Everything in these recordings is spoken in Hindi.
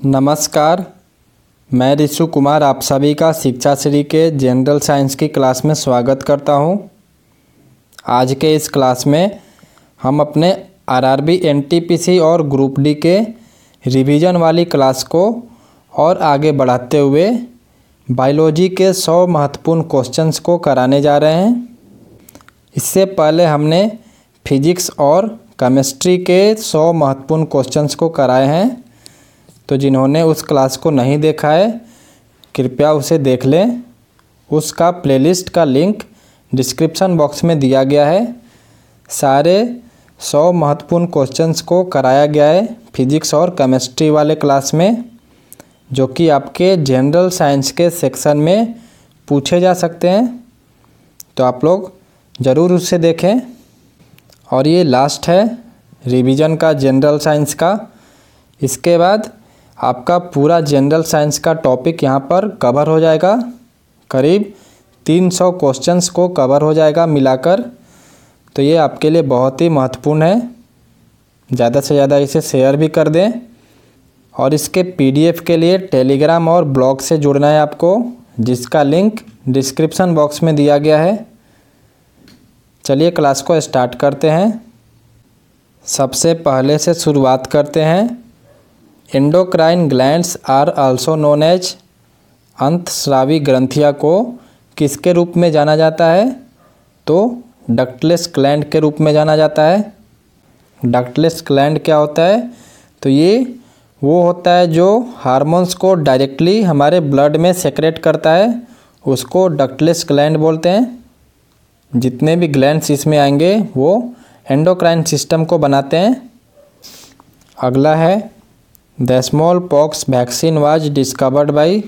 नमस्कार, मैं ऋषु कुमार, आप सभी का शिक्षा श्री के जनरल साइंस की क्लास में स्वागत करता हूँ। आज के इस क्लास में हम अपने आरआरबी एनटीपीसी और ग्रुप डी के रिवीजन वाली क्लास को और आगे बढ़ाते हुए बायोलॉजी के सौ महत्वपूर्ण क्वेश्चंस को कराने जा रहे हैं इससे पहले हमने फिजिक्स और केमिस्ट्री के सौ महत्वपूर्ण क्वेश्चंस को कराए हैं तो जिन्होंने उस क्लास को नहीं देखा है, कृपया उसे देख लें। उसका प्लेलिस्ट का लिंक डिस्क्रिप्शन बॉक्स में दिया गया है। सारे सौ महत्वपूर्ण क्वेश्चंस को कराया गया है फिजिक्स और केमिस्ट्री वाले क्लास में, जो कि आपके जनरल साइंस के सेक्शन में पूछे जा सकते हैं। तो आप लोग ज़रूर उसे देखें। और ये लास्ट है रिवीजन का जनरल साइंस का। इसके बाद आपका पूरा जनरल साइंस का टॉपिक यहाँ पर कवर हो जाएगा। करीब 300 क्वेश्चंस को कवर हो जाएगा मिलाकर। तो ये आपके लिए बहुत ही महत्वपूर्ण है। ज़्यादा से ज़्यादा इसे शेयर भी कर दें। और इसके पीडीएफ के लिए टेलीग्राम और ब्लॉग से जुड़ना है आपको, जिसका लिंक डिस्क्रिप्शन बॉक्स में दिया गया है। चलिए क्लास को स्टार्ट करते हैं। सबसे पहले से शुरुआत करते हैं। Endocrine glands are also known as अंतस्रावी ग्रंथिया को किसके रूप में जाना जाता है? तो डक्टलेस ग्लैंड के रूप में जाना जाता है। डक्टलेस ग्लैंड क्या होता है? तो ये वो होता है जो हार्मोन्स को डायरेक्टली हमारे ब्लड में सेक्रेट करता है। उसको डक्टलेस ग्लैंड बोलते हैं। जितने भी ग्लैंड्स इसमें आएँगे, वो एंडोक्राइन सिस्टम को बनाते हैं। अगला है the smallpox vaccine was discovered by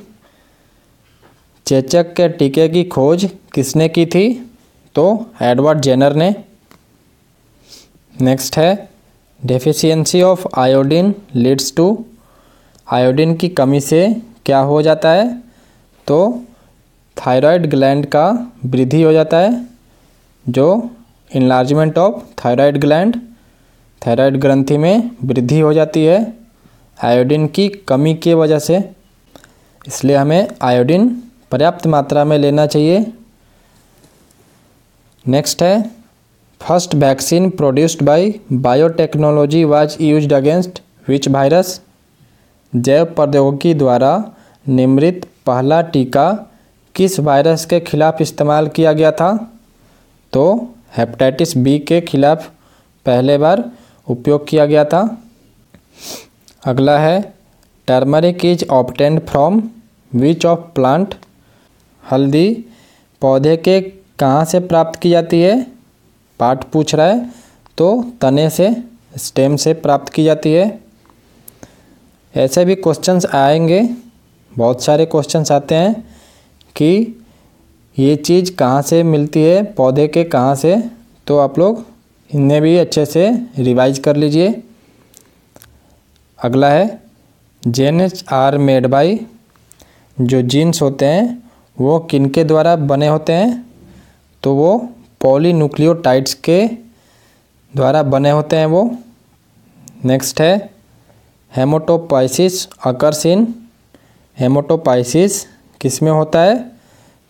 चेचक के टीके की खोज किसने की थी? तो एडवर्ड जेनर ने। नेक्स्ट है, deficiency of iodine leads to. Iodine की कमी से क्या हो जाता है? तो थायराइड ग्लैंड का वृद्धि हो जाता है, जो enlargement of thyroid gland thyroid ग्रंथि में वृद्धि हो जाती है। आयोडीन की कमी की वजह से। इसलिए हमें आयोडीन पर्याप्त मात्रा में लेना चाहिए। नेक्स्ट है, first vaccine produced by biotechnology was used against which virus. जैव प्रौद्योगिकी द्वारा निर्मित पहला टीका किस वायरस के खिलाफ इस्तेमाल किया गया था? तो हेपेटाइटिस बी के खिलाफ पहले बार उपयोग किया गया था। अगला है turmeric is obtained from which of plant हल्दी, पौधे के कहाँ से प्राप्त की जाती है? पाठ पूछ रहा है तो तने से स्टेम से प्राप्त की जाती है। ऐसे भी क्वेश्चंस आएँगे, बहुत सारे क्वेश्चंस आते हैं, कि ये चीज़ कहाँ से मिलती है, पौधे के कहाँ से? तो आप लोग इन्हें भी अच्छे से रिवाइज कर लीजिए। अगला है जेन्स आर मेड बाई जो जीन्स होते हैं, वो किनके द्वारा बने होते हैं? तो वो पॉलीन्यूक्लियोटाइड्स के द्वारा बने होते हैं वो। नेक्स्ट है हेमोटोपाइसिस अकर्स इन हेमोटोपाइसिस किसमें होता है?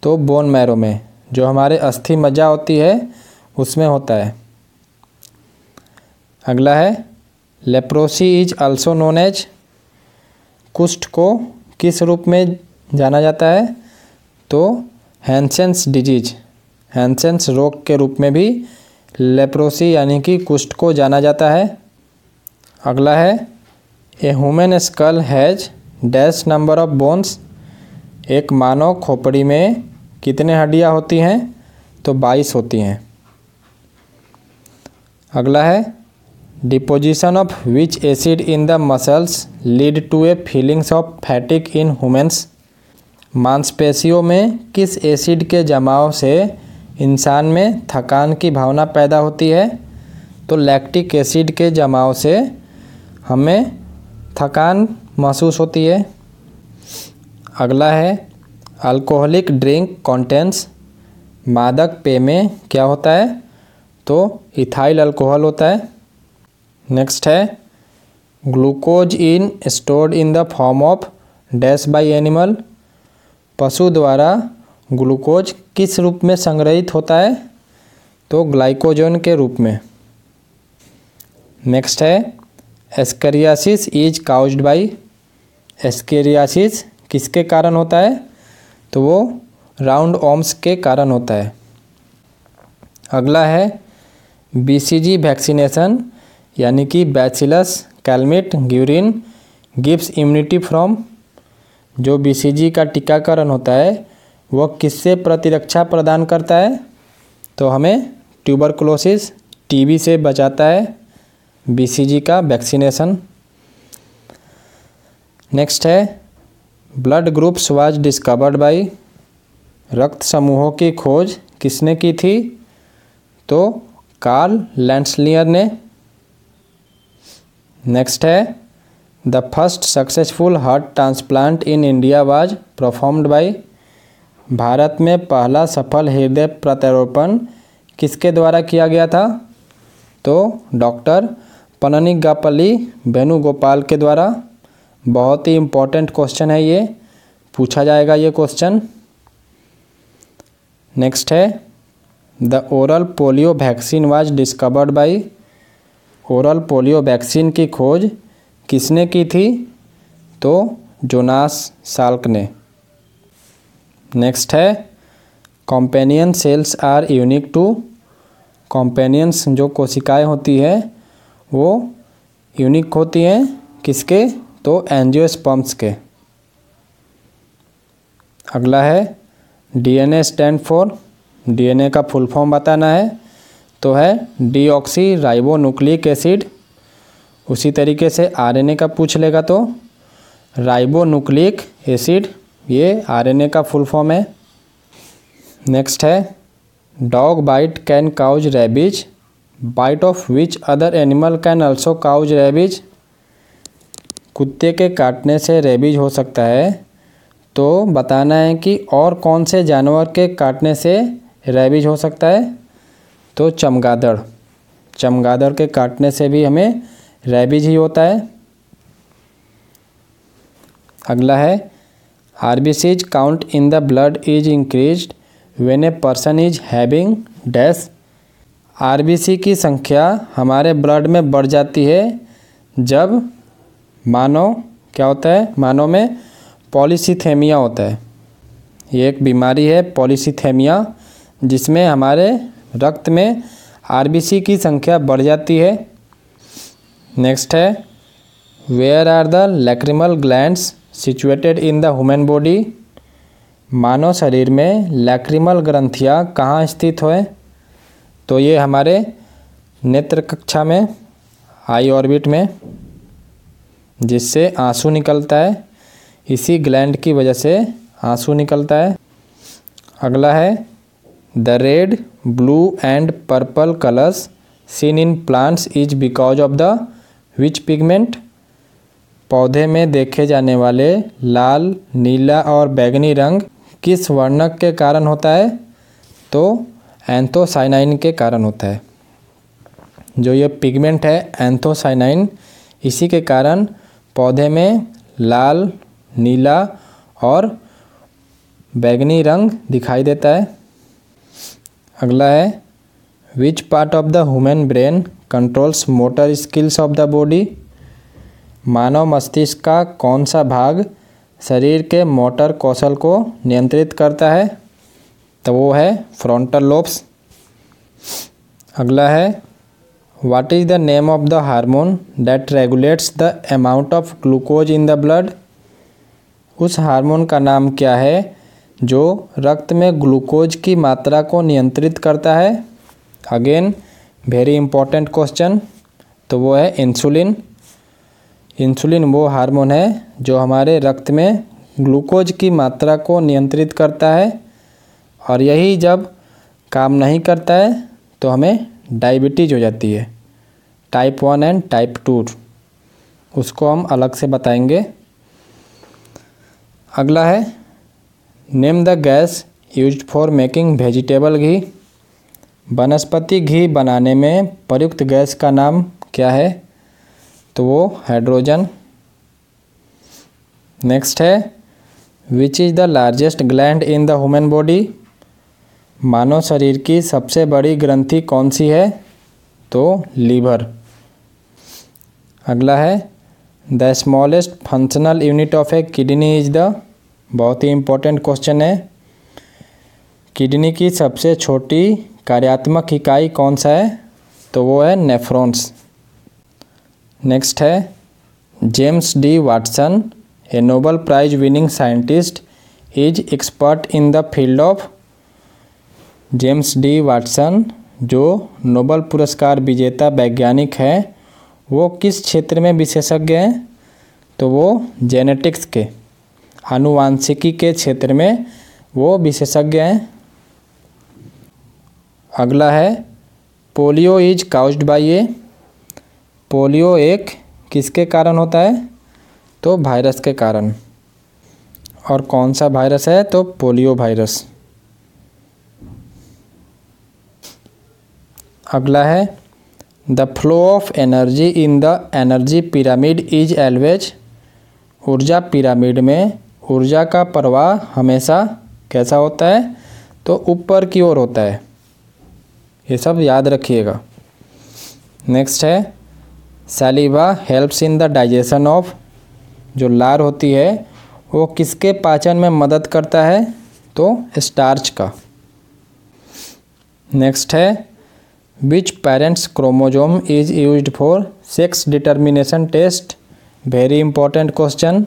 तो बोन मैरो में, जो हमारे अस्थि मज्जा होती है, उसमें होता है। अगला है leprosy is also known as कुष्ठ को किस रूप में जाना जाता है? तो हैंसेंस डिज़ीज़ हैंसेंस रोग के रूप में भी लेप्रोसी यानी कि कुष्ठ को जाना जाता है। अगला है a human skull has dash number of bones एक मानव खोपड़ी में कितने हड्डियाँ होती हैं? तो बाईस होती हैं। अगला है deposition of which acid in the muscles lead to a feelings of fatigue in humans मांसपेशियों में किस एसिड के जमाव से इंसान में थकान की भावना पैदा होती है? तो लैक्टिक एसिड के जमाव से हमें थकान महसूस होती है। अगला है अल्कोहलिक ड्रिंक कंटेंट्स मादक पेय में क्या होता है? तो इथाइल अल्कोहल होता है। नेक्स्ट है glucose in stored in the form of dash by animal पशु द्वारा ग्लूकोज किस रूप में संग्रहित होता है? तो ग्लाइकोजन के रूप में। नेक्स्ट है ascariasis is caused by ascariasis किसके कारण होता है? तो वो राउंड ओम्स के कारण होता है। अगला है बीसीजी वैक्सीनेशन यानी कि bacillus Calmette Guerin gives immunity from जो बीसीजी का टीकाकरण होता है, वह किससे प्रतिरक्षा प्रदान करता है? तो हमें ट्यूबरकुलोसिस टीबी से बचाता है बीसीजी का वैक्सीनेशन नेक्स्ट है blood groups was discovered by रक्त समूहों की खोज किसने की थी? तो कार्ल लैंडसलियर ने नेक्स्ट है the first successful heart transplant in India was performed by Bharat में पहला सफल हृदय प्रत्यारोपण किसके द्वारा किया गया था? तो डॉक्टर पननिगापल्ली वेणुगोपाल के द्वारा। बहुत ही इम्पोर्टेंट क्वेश्चन है ये। पूछा जाएगा ये क्वेश्चन नेक्स्ट है the oral polio vaccine was discovered by oral polio vaccine की खोज किसने की थी? तो जोनास साल्क ने। नेक्स्ट है, companion cells are unique to. Companions जो कोशिकाएँ होती है, वो यूनिक होती हैं किसके? तो एंजियोस्पर्म्स के। अगला है, डीएनए स्टैंड फॉर। डीएनए का फुल फॉर्म बताना है। तो है डीऑक्सी राइबोन्यूक्लिक एसिड। उसी तरीके से आरएनए का पूछ लेगा तो राइबोन्यूक्लिक एसिड, ये आरएनए का फुल फॉर्म है। नेक्स्ट है, dog bite can cause rabies, bite of which other animal can also cause rabies. कुत्ते के काटने से रेबिज हो सकता है। तो बताना है कि और कौन से जानवर के काटने से रेबिज हो सकता है? तो चमगादड़। चमगादड़ के काटने से भी हमें रेबीज ही होता है। अगला है RBCs count in the blood is increase when a person is having dash RBC की संख्या हमारे ब्लड में बढ़ जाती है जब मानो क्या होता है? मानो में पॉलिसीथेमिया होता है। ये एक बीमारी है, पॉलिसीथेमिया, जिसमें हमारे रक्त में आरबीसी की संख्या बढ़ जाती है। नेक्स्ट है where are the lacrimal glands situated in the human body मानव शरीर में लैक्रिमल ग्रंथियाँ कहाँ स्थित हो? तो ये हमारे नेत्र कक्षा में आई ऑर्बिट में, जिससे आँसू निकलता है। इसी ग्लैंड की वजह से आँसू निकलता है। अगला है the red blue and purple colours seen in plants is because of the which pigment पौधे में देखे जाने वाले लाल, नीला और बैगनी रंग किस वर्णक के कारण होता है? तो एंथोसाइनाइन के कारण होता है। जो ये पिगमेंट है एंथोसाइनाइन इसी के कारण पौधे में लाल, नीला और बैगनी रंग दिखाई देता है। अगला है which part of the human brain controls motor skills of the body मानव मस्तिष्क का कौन सा भाग शरीर के मोटर कौशल को नियंत्रित करता है? तो वो है फ्रंटल लोब्स अगला है, What is the name of the hormone that regulates the amount of glucose in the blood उस हार्मोन का नाम क्या है? जो रक्त में ग्लूकोज की मात्रा को नियंत्रित करता है। अगेन वेरी इंपॉर्टेंट क्वेश्चन तो वो है इंसुलिन इंसुलिन वो हार्मोन है जो हमारे रक्त में ग्लूकोज की मात्रा को नियंत्रित करता है। और यही जब काम नहीं करता है तो हमें डायबिटीज़ हो जाती है। Type one and type two उसको हम अलग से बताएँगे। अगला है name the gas use for making vegetable ghee. वनस्पति घी बनाने में प्रयुक्त गैस का नाम क्या है? तो वो हाइड्रोजन। नेक्स्ट है which is the largest gland in the human body मानव शरीर की सबसे बड़ी ग्रंथि कौन सी है? तो लीवर। अगला है the smallest functional unit of a kidney is the बहुत ही इम्पोर्टेंट क्वेश्चन है। किडनी की सबसे छोटी कार्यात्मक इकाई कौन सा है? तो वो है नेफ्रॉन्स नेक्स्ट है James D Watson a Nobel prize winning scientist is expert in the field of James D Watson जो नोबल पुरस्कार विजेता वैज्ञानिक हैं। वो किस क्षेत्र में विशेषज्ञ हैं? तो वो जेनेटिक्स के। आनुवांशिकी के क्षेत्र में वो विशेषज्ञ हैं। अगला है, polio is caused by a. Polio एक किसके कारण होता है? तो वायरस के कारण। और कौन सा वायरस है? तो पोलियो वायरस। अगला है, the flow of energy in the energy pyramid is always. ऊर्जा पिरामिड में ऊर्जा का प्रवाह हमेशा कैसा होता है? तो ऊपर की ओर होता है। ये सब याद रखिएगा। नेक्स्ट है saliva helps in the digestion of जो लार होती है, वो किसके पाचन में मदद करता है? तो स्टार्च का। नेक्स्ट है which parents chromosome is use for sex determination test very important question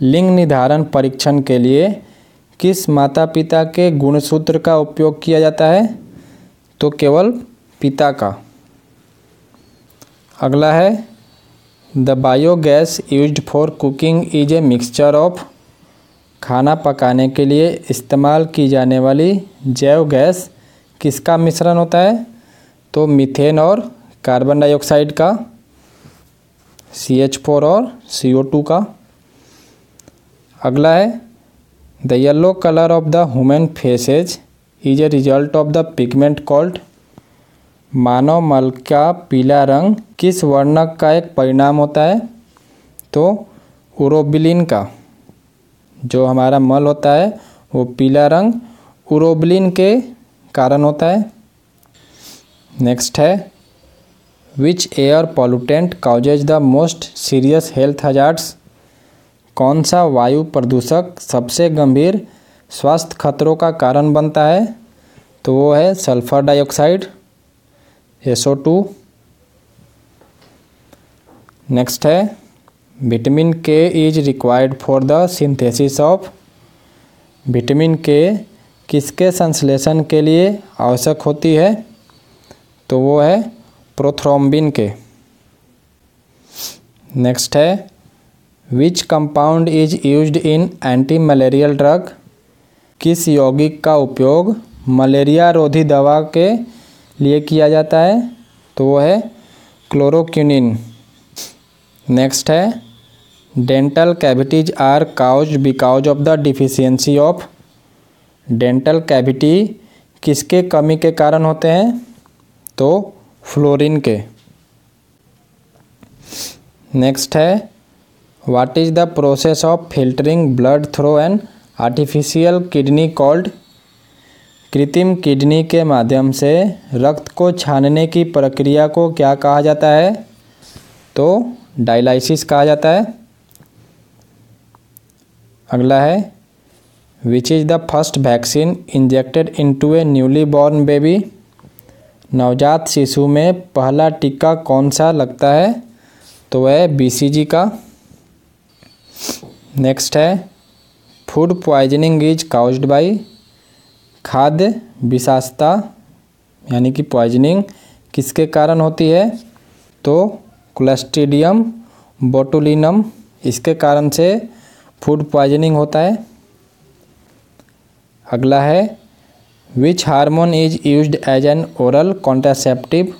लिंग निर्धारण परीक्षण के लिए किस माता पिता के गुणसूत्र का उपयोग किया जाता है? तो केवल पिता का। अगला है, the biogas used for cooking is a mixture of खाना पकाने के लिए इस्तेमाल की जाने वाली जैव गैस किसका मिश्रण होता है? तो मीथेन और कार्बन डाइऑक्साइड का सी एच फोर और सी ओ टू का। अगला है the yellow colour of the human faeces is a result of the pigment called मानव मल का पीला रंग किस वर्णक का एक परिणाम होता है? तो उरोबिलिन का, जो हमारा मल होता है, वो पीला रंग उरोबिलिन के कारण होता है। नेक्स्ट है which air pollutant causes the most serious health hazards कौन सा वायु प्रदूषक सबसे गंभीर स्वास्थ्य खतरों का कारण बनता है? तो वो है sulphur dioxide, SO two. Next है, vitamin K is required for the synthesis of vitamin K किसके संश्लेषण के लिए आवश्यक होती है? तो वो है प्रोथ्रोम्बिन के नेक्स्ट है which compound is used in antimalarial drug किस यौगिक का उपयोग मलेरिया रोधी दवा के लिए किया जाता है? तो वो है क्लोरोक्यूनिन नेक्स्ट है dental cavities are cause because of the deficiency of dental cavity किसके कमी के कारण होते हैं? तो फ्लोरिन के। नेक्स्ट है what is the process of filtering blood through an artificial kidney called कृत्रिम किडनी के माध्यम से रक्त को छानने की प्रक्रिया को क्या कहा जाता है? तो डायलाइसिस कहा जाता है। अगला है which is the first vaccine injected into a newly born baby नवजात शिशु में पहला टीका कौन सा लगता है? तो वह बीसीजी का। नेक्स्ट है, food poisoning is caused by खाद्य विषाक्तता, यानी कि पॉइजनिंग किसके कारण होती है? तो क्लस्ट्रीडियम बोटुलिनम इसके कारण से फ़ूड पॉइजनिंग होता है। अगला है which hormone is used as an oral contraceptive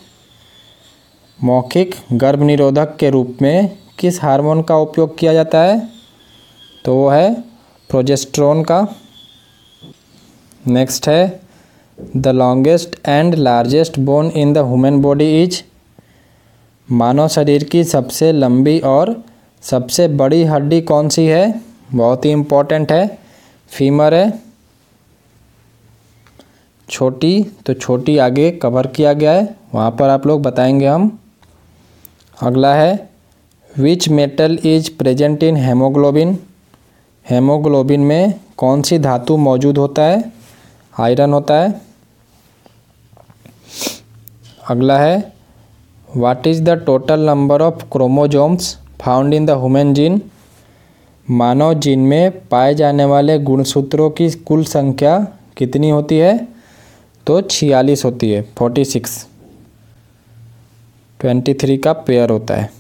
मौखिक गर्भ निरोधक के रूप में किस हार्मोन का उपयोग किया जाता है? तो वो है प्रोजेस्ट्रोन का। नेक्स्ट है the longest and largest bone in the human body is मानव शरीर की सबसे लंबी और सबसे बड़ी हड्डी कौन सी है? बहुत ही इम्पोर्टेंट है। फीमर है। छोटी तो छोटी आगे कवर किया गया है। वहाँ पर आप लोग बताएँगे हम। अगला है which metal is present in haemoglobin haemoglobin में कौन सी धातु मौजूद होता है? आयरन होता है। अगला है what is the total number of chromosomes found in the human gene Manav gene में पाए जाने वाले गुणसूत्रों की कुल संख्या कितनी होती है? तो छियालीस होती है फोर्टी सिक्स ट्वेंटी थ्री का पेयर होता है।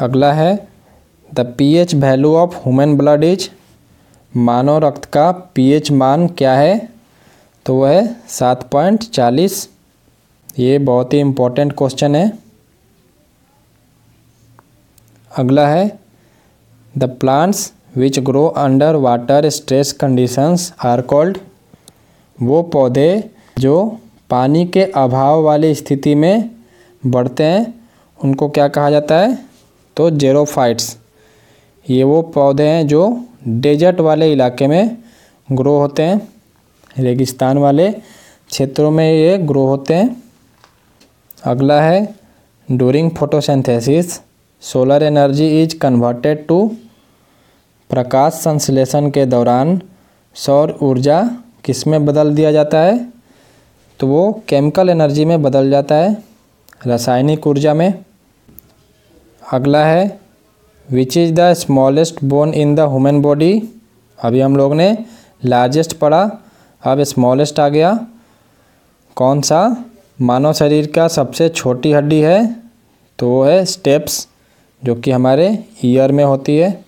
अगला है the pH value of human blood is, मानव रक्त का पीएच मान क्या है? तो वह है सात पॉइंट चालीस। ये बहुत ही इम्पोर्टेंट क्वेश्चन है। अगला है, the plants which grow under water stress conditions are called वो पौधे जो पानी के अभाव वाली स्थिति में बढ़ते हैं, उनको क्या कहा जाता है? तो जेरोफाइट्स ये वो पौधे हैं जो डेजर्ट वाले इलाके में ग्रो होते हैं, रेगिस्तान वाले क्षेत्रों में ये ग्रो होते हैं। अगला है during photosynthesis solar energy is converted to प्रकाश संश्लेषण के दौरान सौर ऊर्जा किसमें बदल दिया जाता है? तो वो केमिकल एनर्जी में बदल जाता है, रासायनिक ऊर्जा में। अगला है which is the smallest bone in the human body अभी हम लोग ने लार्जेस्ट पढ़ा। अब स्मॉलेस्ट आ गया। कौन सा? मानव शरीर का सबसे छोटी हड्डी है। तो वो है स्टेप्स जो कि हमारे ईयर में होती है।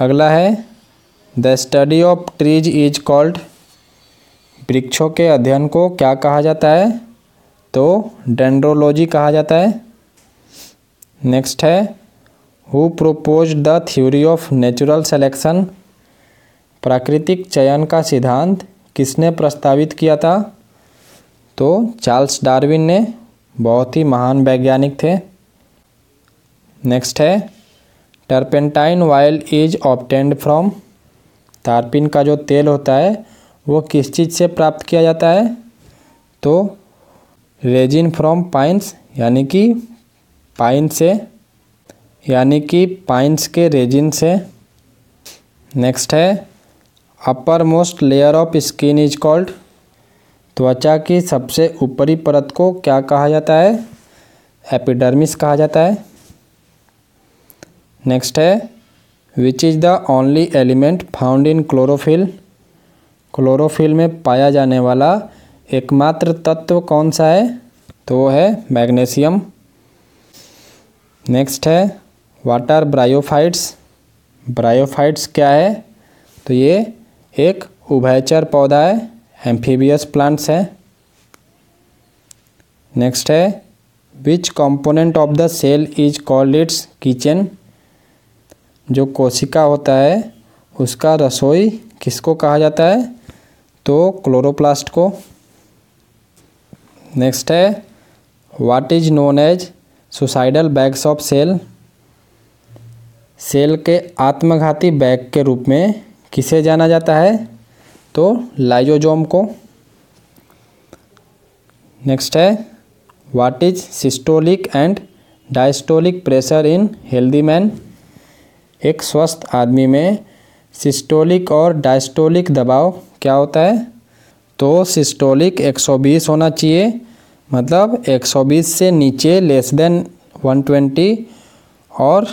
अगला है the study of trees is called वृक्षों के अध्ययन को क्या कहा जाता है? तो डेंड्रोलॉजी कहा जाता है। नेक्स्ट है who propose the theory of natural selection प्राकृतिक चयन का सिद्धांत किसने प्रस्तावित किया था? तो चार्ल्स डार्विन ने, बहुत ही महान वैज्ञानिक थे। नेक्स्ट है, turpentine oil is obtained from, तारपिन का जो तेल होता है, वो किस चीज़ से प्राप्त किया जाता है? तो रेजिन फ्रॉम पाइन्स, यानी कि पाइन से यानी कि पाइन्स के रेजिन से। नेक्स्ट है uppermost layer of skin is called त्वचा की सबसे ऊपरी परत को क्या कहा जाता है? एपिडर्मिस कहा जाता है। नेक्स्ट है which is the only element found in chlorophyll chlorophyll में पाया जाने वाला एकमात्र तत्व कौन सा है? तो वो है मैग्नीशियम नेक्स्ट है वाटर ब्रायोफाइट्स ब्रायोफाइट्स क्या है? तो ये एक उभयचर पौधा है एम्फीबियस प्लांट्स है। नेक्स्ट है which component of the cell is called its kitchen जो कोशिका होता है, उसका रसोई किसको कहा जाता है? तो क्लोरोप्लास्ट को। नेक्स्ट है what is known as suicidal bags of cell cell के आत्मघाती बैग के रूप में किसे जाना जाता है? तो लाइजोजोम को। नेक्स्ट है what is systolic and diastolic pressure in healthy man एक स्वस्थ आदमी में सिस्टोलिक और डायस्टोलिक दबाव क्या होता है? तो सिस्टोलिक 120 होना चाहिए मतलब 120 से नीचे लेस देन 120 और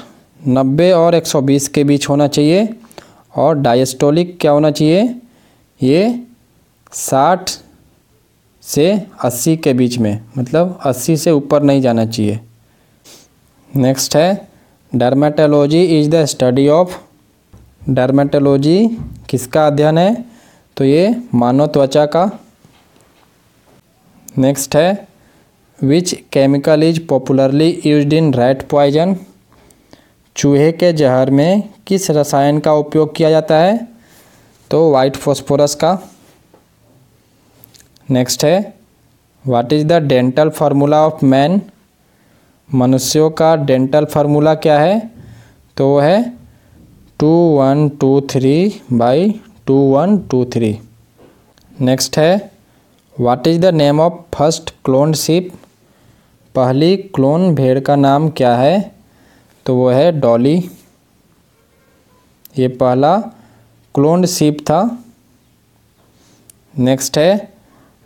90 और 120 के बीच होना चाहिए और डायस्टोलिक क्या होना चाहिए? ये 60 से 80 के बीच में मतलब 80 से ऊपर नहीं जाना चाहिए। नेक्स्ट है dermatology is the study of dermatology किसका अध्ययन है? तो ये मानव त्वचा का। नेक्स्ट है which chemical is popularly used in rat poison चूहे के जहर में किस रसायन का उपयोग किया जाता है? तो वाइट फॉस्फोरस का। नेक्स्ट है what is the dental formula of man मनुष्यों का डेंटल फार्मूला क्या है? तो वो है two one two three by two one two three next है what is the name of first clone sheep पहली क्लोन भेड़ का नाम क्या है? तो वो है डॉली। ये पहला क्लोन्ड शिप था। नेक्स्ट है,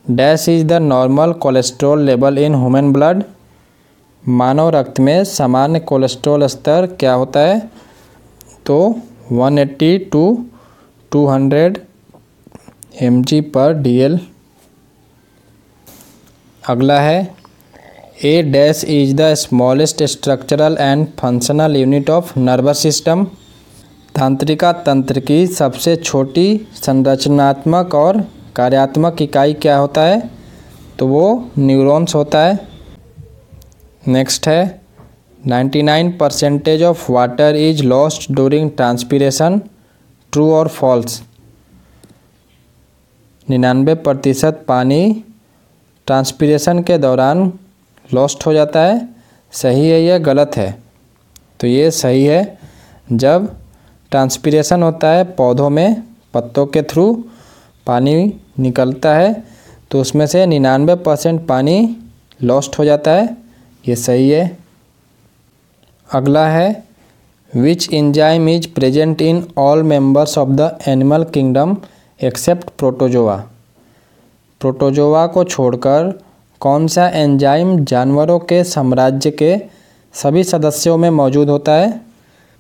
dash is the normal cholesterol level in human blood. मानव रक्त में सामान्य कोलेस्ट्रॉल स्तर क्या होता है? तो 180 टू 200 जी पर डीएल। अगला है a dash is the smallest structural and functional unit of nervous system तंत्रिका तंत्र की सबसे छोटी संरचनात्मक और कार्यात्मक इकाई क्या होता है? तो वो न्यूरॉन्स होता है। नेक्स्ट है। 99 percentage of water is lost during transpiration true और फॉल्स निन्यानवे प्रतिशत पानी ट्रांसपीरेशन के दौरान लॉस्ट हो जाता है, सही है या गलत है? तो ये सही है, जब ट्रांसपीरेशन होता है पौधों में, पत्तों के थ्रू पानी निकलता है तो उसमें से निन्यानवे परसेंट पानी लॉस्ट हो जाता है, ये सही है। अगला है which enzyme is present in all members of the animal kingdom except protozoa protozoa को छोड़कर कौन सा एंजाइम जानवरों के साम्राज्य के सभी सदस्यों में मौजूद होता है?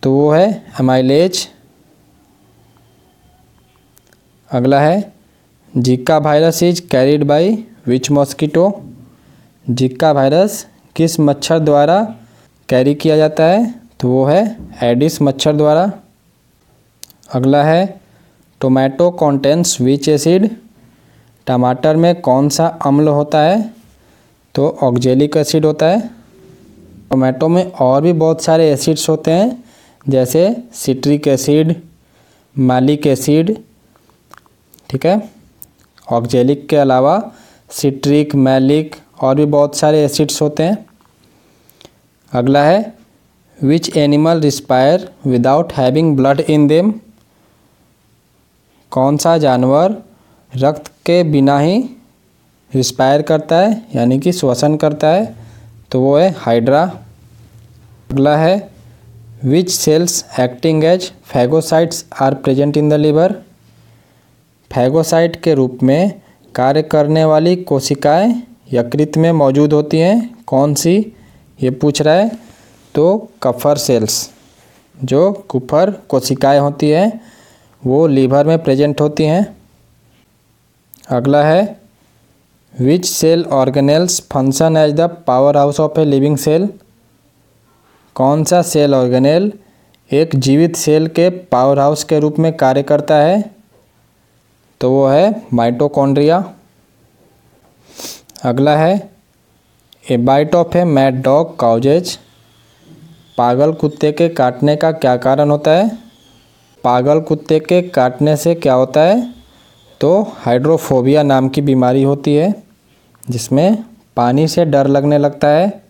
तो वो है एमाइलेज अगला है zika virus is carried by which mosquito? Zika virus किस मच्छर द्वारा कैरी किया जाता है? तो वो है एडिस मच्छर द्वारा। अगला है, टोमेटो कॉन्टेंस विच एसिड? टमाटर में कौन सा अम्ल होता है? तो ऑक्जेलिक एसिड होता है। टोमेटो में और भी बहुत सारे एसिड्स होते हैं, जैसे सिट्रिक एसिड मालिक एसिड ठीक है? ऑक्जेलिक के अलावा सिट्रिक मैलिक और भी बहुत सारे एसिड्स होते हैं। अगला है which animal respire without having blood in them कौन सा जानवर रक्त के बिना ही रिस्पायर करता है, यानी कि श्वसन करता है तो वो है हाइड्रा अगला है which cells acting as phagocytes are present in the liver phagocyte के रूप में कार्य करने वाली कोशिकाएँ यकृत में मौजूद होती हैं। कौन सी? ये पूछ रहा है। तो कफर सेल्स जो कुफर कोशिकाएँ होती हैं, वो लीवर में प्रेजेंट होती हैं। अगला है which cell organelles function as the power house of a living cell कौन सा सेल ऑर्गेनेल एक जीवित सेल के पावर हाउस के रूप में कार्य करता है? तो वो है माइटोकॉन्ड्रिया अगला है a bite of a mad dog causes पागल कुत्ते के काटने का क्या कारण होता है? पागल कुत्ते के काटने से क्या होता है? तो हाइड्रोफोबिया नाम की बीमारी होती है। जिसमें पानी से डर लगने लगता है।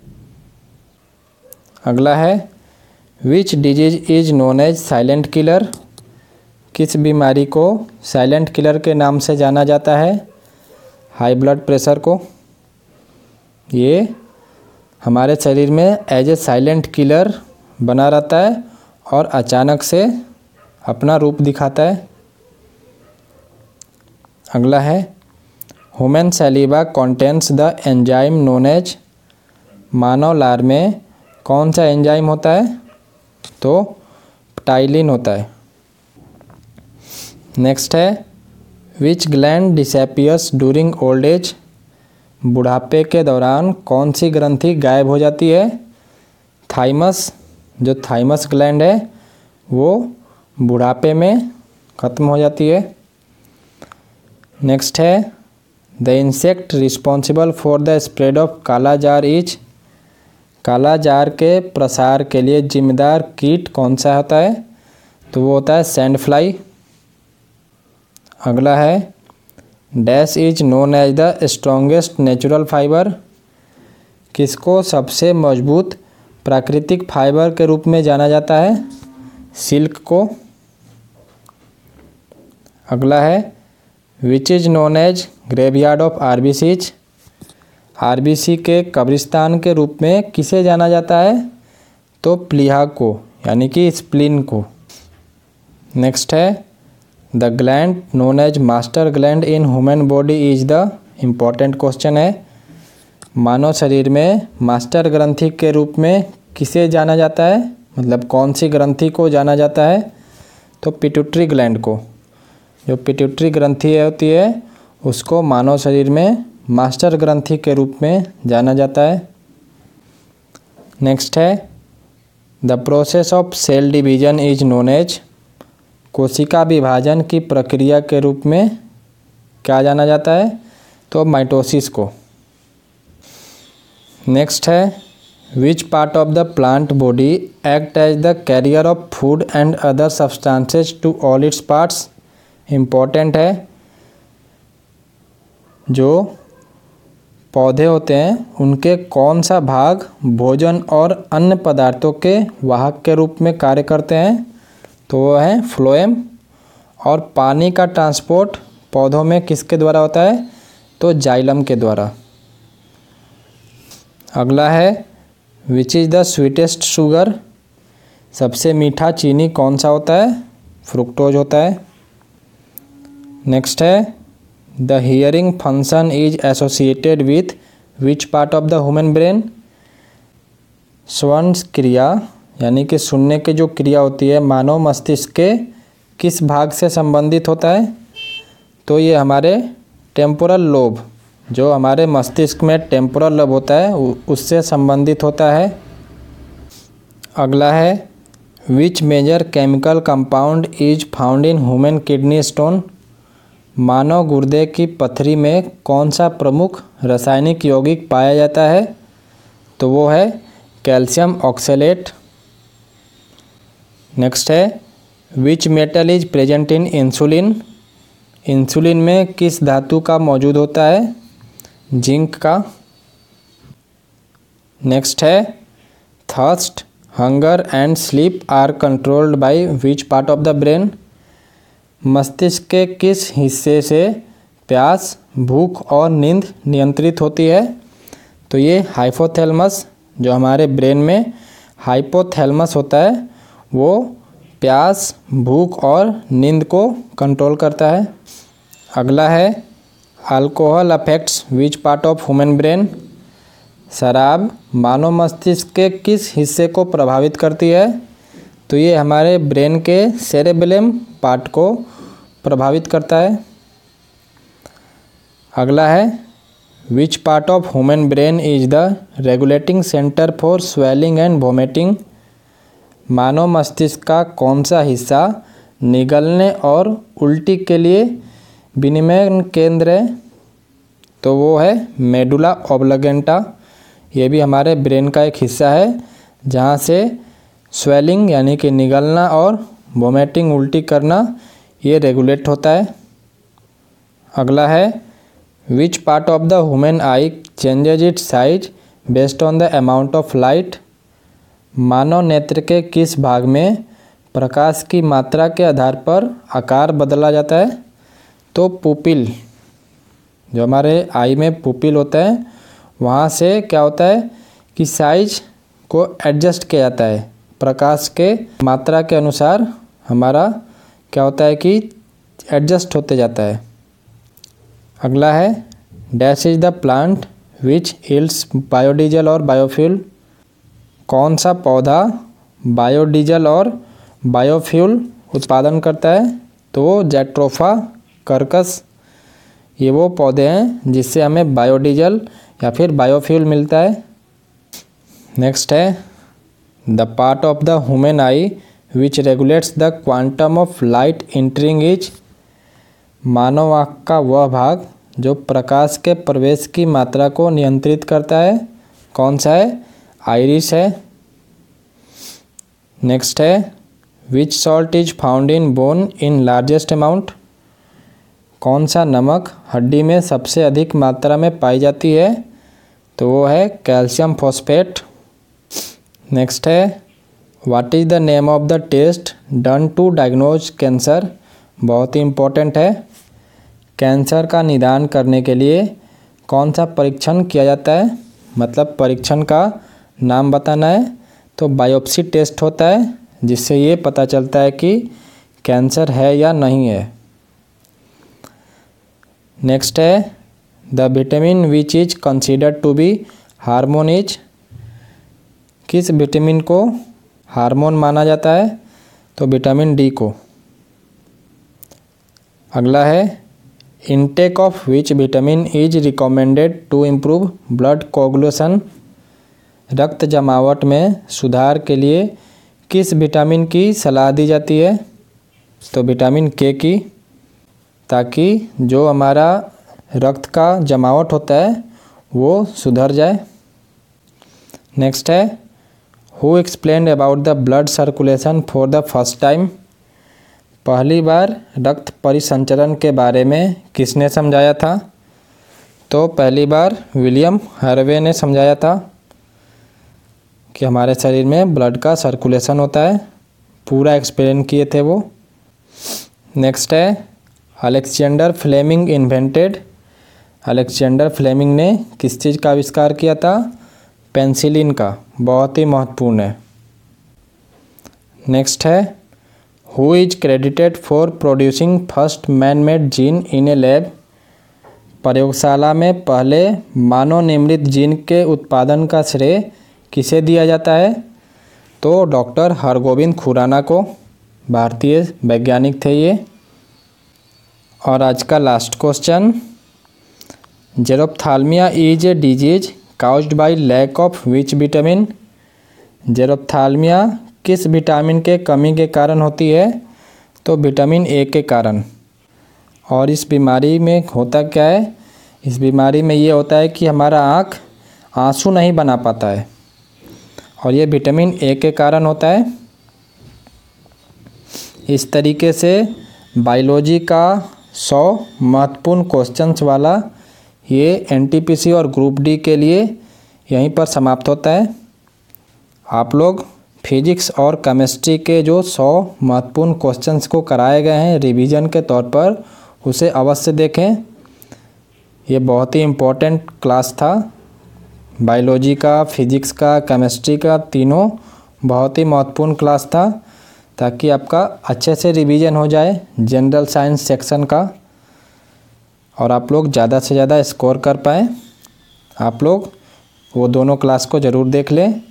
अगला है which disease is known as silent killer किस बीमारी को साइलेंट किलर के नाम से जाना जाता है? हाई ब्लड प्रेशर को। ये हमारे शरीर में एज ए साइलेंट किलर बना रहता है और अचानक से अपना रूप दिखाता है। अगला है human saliva contents the enzyme known as मानव लार में कौन सा एंजाइम होता है? तो टाइलिन होता है। नेक्स्ट है which gland disappears during old age बुढ़ापे के दौरान कौन सी ग्रंथि गायब हो जाती है? थाइमस जो थाइमस ग्लैंड है, वो बुढ़ापे में ख़त्म हो जाती है। नेक्स्ट है the insect responsible for the spread of kala azar is kala azar के प्रसार के लिए जिम्मेदार कीट कौन सा होता है? तो वो होता है सैंड फ्लाई अगला है dash is known as the strongest natural fibre किसको सबसे मज़बूत प्राकृतिक फाइबर के रूप में जाना जाता है? सिल्क को। अगला है which is known as graveyard of RBCs RBC के कब्रिस्तान के रूप में किसे जाना जाता है? तो प्लीहा को, यानी कि स्प्लिन को। नेक्स्ट है the gland known as master gland in human body is the important question है। मानव शरीर में मास्टर ग्रंथि के रूप में किसे जाना जाता है? मतलब कौन सी ग्रंथि को जाना जाता है? तो पिट्यूटरी ग्लैंड को। जो पिट्यूटरी ग्रंथि होती है, उसको मानव शरीर में मास्टर ग्रंथि के रूप में जाना जाता है। नेक्स्ट है the process of cell division is known as कोशिका विभाजन की प्रक्रिया के रूप में क्या जाना जाता है? तो माइटोसिस को। नेक्स्ट है which part of the plant body act as the carrier of food and other substances to all its parts important है, जो पौधे होते हैं, उनके कौन सा भाग भोजन और अन्य पदार्थों के वाहक के रूप में कार्य करते हैं तो वह है फ्लोएम और पानी का ट्रांसपोर्ट पौधों में किसके द्वारा होता है? तो जाइलम के द्वारा. अगला है which is the sweetest sugar सबसे मीठा चीनी कौन सा होता है? फ्रुक्टोज होता है. नेक्स्ट है the hearing function is associated with which part of the human brain स्वर्ण क्रिया, यानी कि सुनने की जो क्रिया होती है, मानव मस्तिष्क के किस भाग से संबंधित होता है? तो ये हमारे टेम्पोरल लोब जो हमारे मस्तिष्क में टेम्पोरल लोब होता है उससे संबंधित होता है। अगला है which major chemical compound is found in human kidney stone मानव गुर्दे की पथरी में कौन सा प्रमुख रासायनिक यौगिक पाया जाता है? तो वो है कैल्शियम ऑक्सेलेट। नेक्स्ट है which metal is present in insulin insulin में किस धातु का मौजूद होता है? जिंक का। नेक्स्ट है thirst hunger and sleep are controlled by which part of the brain मस्तिष्क के किस हिस्से से प्यास, भूख और नींद नियंत्रित होती है? तो ये हाइपोथैलमस जो हमारे ब्रेन में हाइपोथैलमस होता है, वो प्यास, भूख और नींद को कंट्रोल करता है। अगला है alcohol affects which part of human brain शराब मानव मस्तिष्क के किस हिस्से को प्रभावित करती है? तो ये हमारे ब्रेन के सेरेबेलम पार्ट को प्रभावित करता है। अगला है which part of human brain is the regulating centre for swelling and vomiting मानव मस्तिष्क का कौन सा हिस्सा निगलने और उल्टी के लिए विनिमय केंद्र है? तो वो है मेडुला ओब्लगेंटा ये भी हमारे ब्रेन का एक हिस्सा है, जहाँ से स्वेलिंग यानी कि निगलना और वोमेटिंग उल्टी करना, ये रेगुलेट होता है। अगला है which part of the human eye changes it size based on the amount of light मानव नेत्र के किस भाग में प्रकाश की मात्रा के आधार पर आकार बदला जाता है? तो पुपिल जो हमारे आई में पुपिल होता है, वहाँ से क्या होता है कि साइज़ को एडजस्ट किया जाता है। प्रकाश के मात्रा के अनुसार हमारा क्या होता है कि एडजस्ट होते जाता है। अगला है dash is the plant which yields biodiesel और बायोफ्यूल कौन सा पौधा बायोडीजल और बायोफ्यूल उत्पादन करता है? तो जेट्रोफा कर्कस ये वो पौधे हैं जिससे हमें बायोडीजल या फिर बायोफ्यूल मिलता है। नेक्स्ट है the part of the human eye which regulates the quantum of light entering is मानव आँख का वह भाग जो प्रकाश के प्रवेश की मात्रा को नियंत्रित करता है। कौन सा है? आयरिस है। नेक्स्ट है which salt is found in bone in largest amount कौन सा नमक हड्डी में सबसे अधिक मात्रा में पाई जाती है? तो वो है कैल्शियम फॉस्फेट। नेक्स्ट है what is the name of the test done to diagnose cancer बहुत ही इम्पोर्टेंट है। कैंसर का निदान करने के लिए कौन सा परीक्षण किया जाता है? मतलब परीक्षण का नाम बताना है। तो बायोप्सी टेस्ट होता है, जिससे ये पता चलता है कि कैंसर है या नहीं है। नेक्स्ट है the vitamin which is considered to be hormone is किस विटामिन को हार्मोन माना जाता है? तो विटामिन डी को। अगला है intake of which vitamin is recommended to improve blood coagulation रक्त जमावट में सुधार के लिए किस विटामिन की सलाह दी जाती है? तो विटामिन के की। ताकि जो हमारा रक्त का जमावट होता है, वो सुधर जाए। नेक्स्ट है who explain about the blood circulation for the first time पहली बार रक्त परिसंचरण के बारे में किसने समझाया था? तो पहली बार विलियम हरवे ने समझाया था कि हमारे शरीर में ब्लड का सर्कुलेशन होता है। पूरा एक्सप्लेन किए थे वो। नेक्स्ट है Alexander Fleming invented Alexander Fleming ने किस चीज़ का आविष्कार किया था? पेंसिलिन का, बहुत ही महत्वपूर्ण है। नेक्स्ट है who is credited for producing first man made gene in a lab प्रयोगशाला में पहले मानव निर्मित जीन के उत्पादन का श्रेय किसे दिया जाता है? तो डॉक्टर हरगोविंद खुराना को, भारतीय वैज्ञानिक थे ये। और आज का last question xerophthalmia is a disease caused by lack of which vitamin xerophthalmia किस विटामिन के कमी के कारण होती है? तो विटामिन ए के कारण। और इस बीमारी में होता क्या है? इस बीमारी में ये होता है कि हमारा आँख आँसू नहीं बना पाता है। और ये विटामिन ए के कारण होता है। इस तरीके से बायोलॉजी का सौ महत्वपूर्ण क्वेश्चंस वाला ये एनटीपीसी और ग्रुप डी के लिए यहीं पर समाप्त होता है। आप लोग फिजिक्स और केमिस्ट्री के जो सौ महत्वपूर्ण क्वेश्चंस को कराए गए हैं रिवीजन के तौर पर, उसे अवश्य देखें। ये बहुत ही इम्पोर्टेंट क्लास था। बायोलॉजी का फिजिक्स का केमिस्ट्री का तीनों बहुत ही महत्वपूर्ण क्लास था, ताकि आपका अच्छे से रिवीजन हो जाए जनरल साइंस सेक्शन का। और आप लोग ज़्यादा से ज़्यादा स्कोर कर पाए। आप लोग वो दोनों क्लास को ज़रूर देख लें।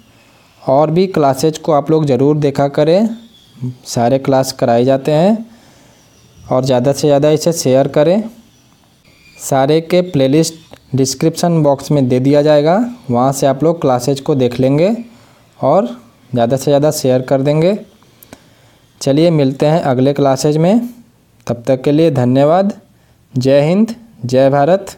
और भी क्लासेज को आप लोग ज़रूर देखा करें। सारे क्लास कराए जाते हैं। और ज़्यादा से ज़्यादा इसे शेयर करें। सारे के प्लेलिस्ट डिस्क्रिप्शन बॉक्स में दे दिया जाएगा। वहाँ से आप लोग क्लासेज को देख लेंगे और ज़्यादा से ज़्यादा शेयर कर देंगे। चलिए मिलते हैं अगले क्लासेज में। तब तक के लिए धन्यवाद। जय हिंद जय भारत।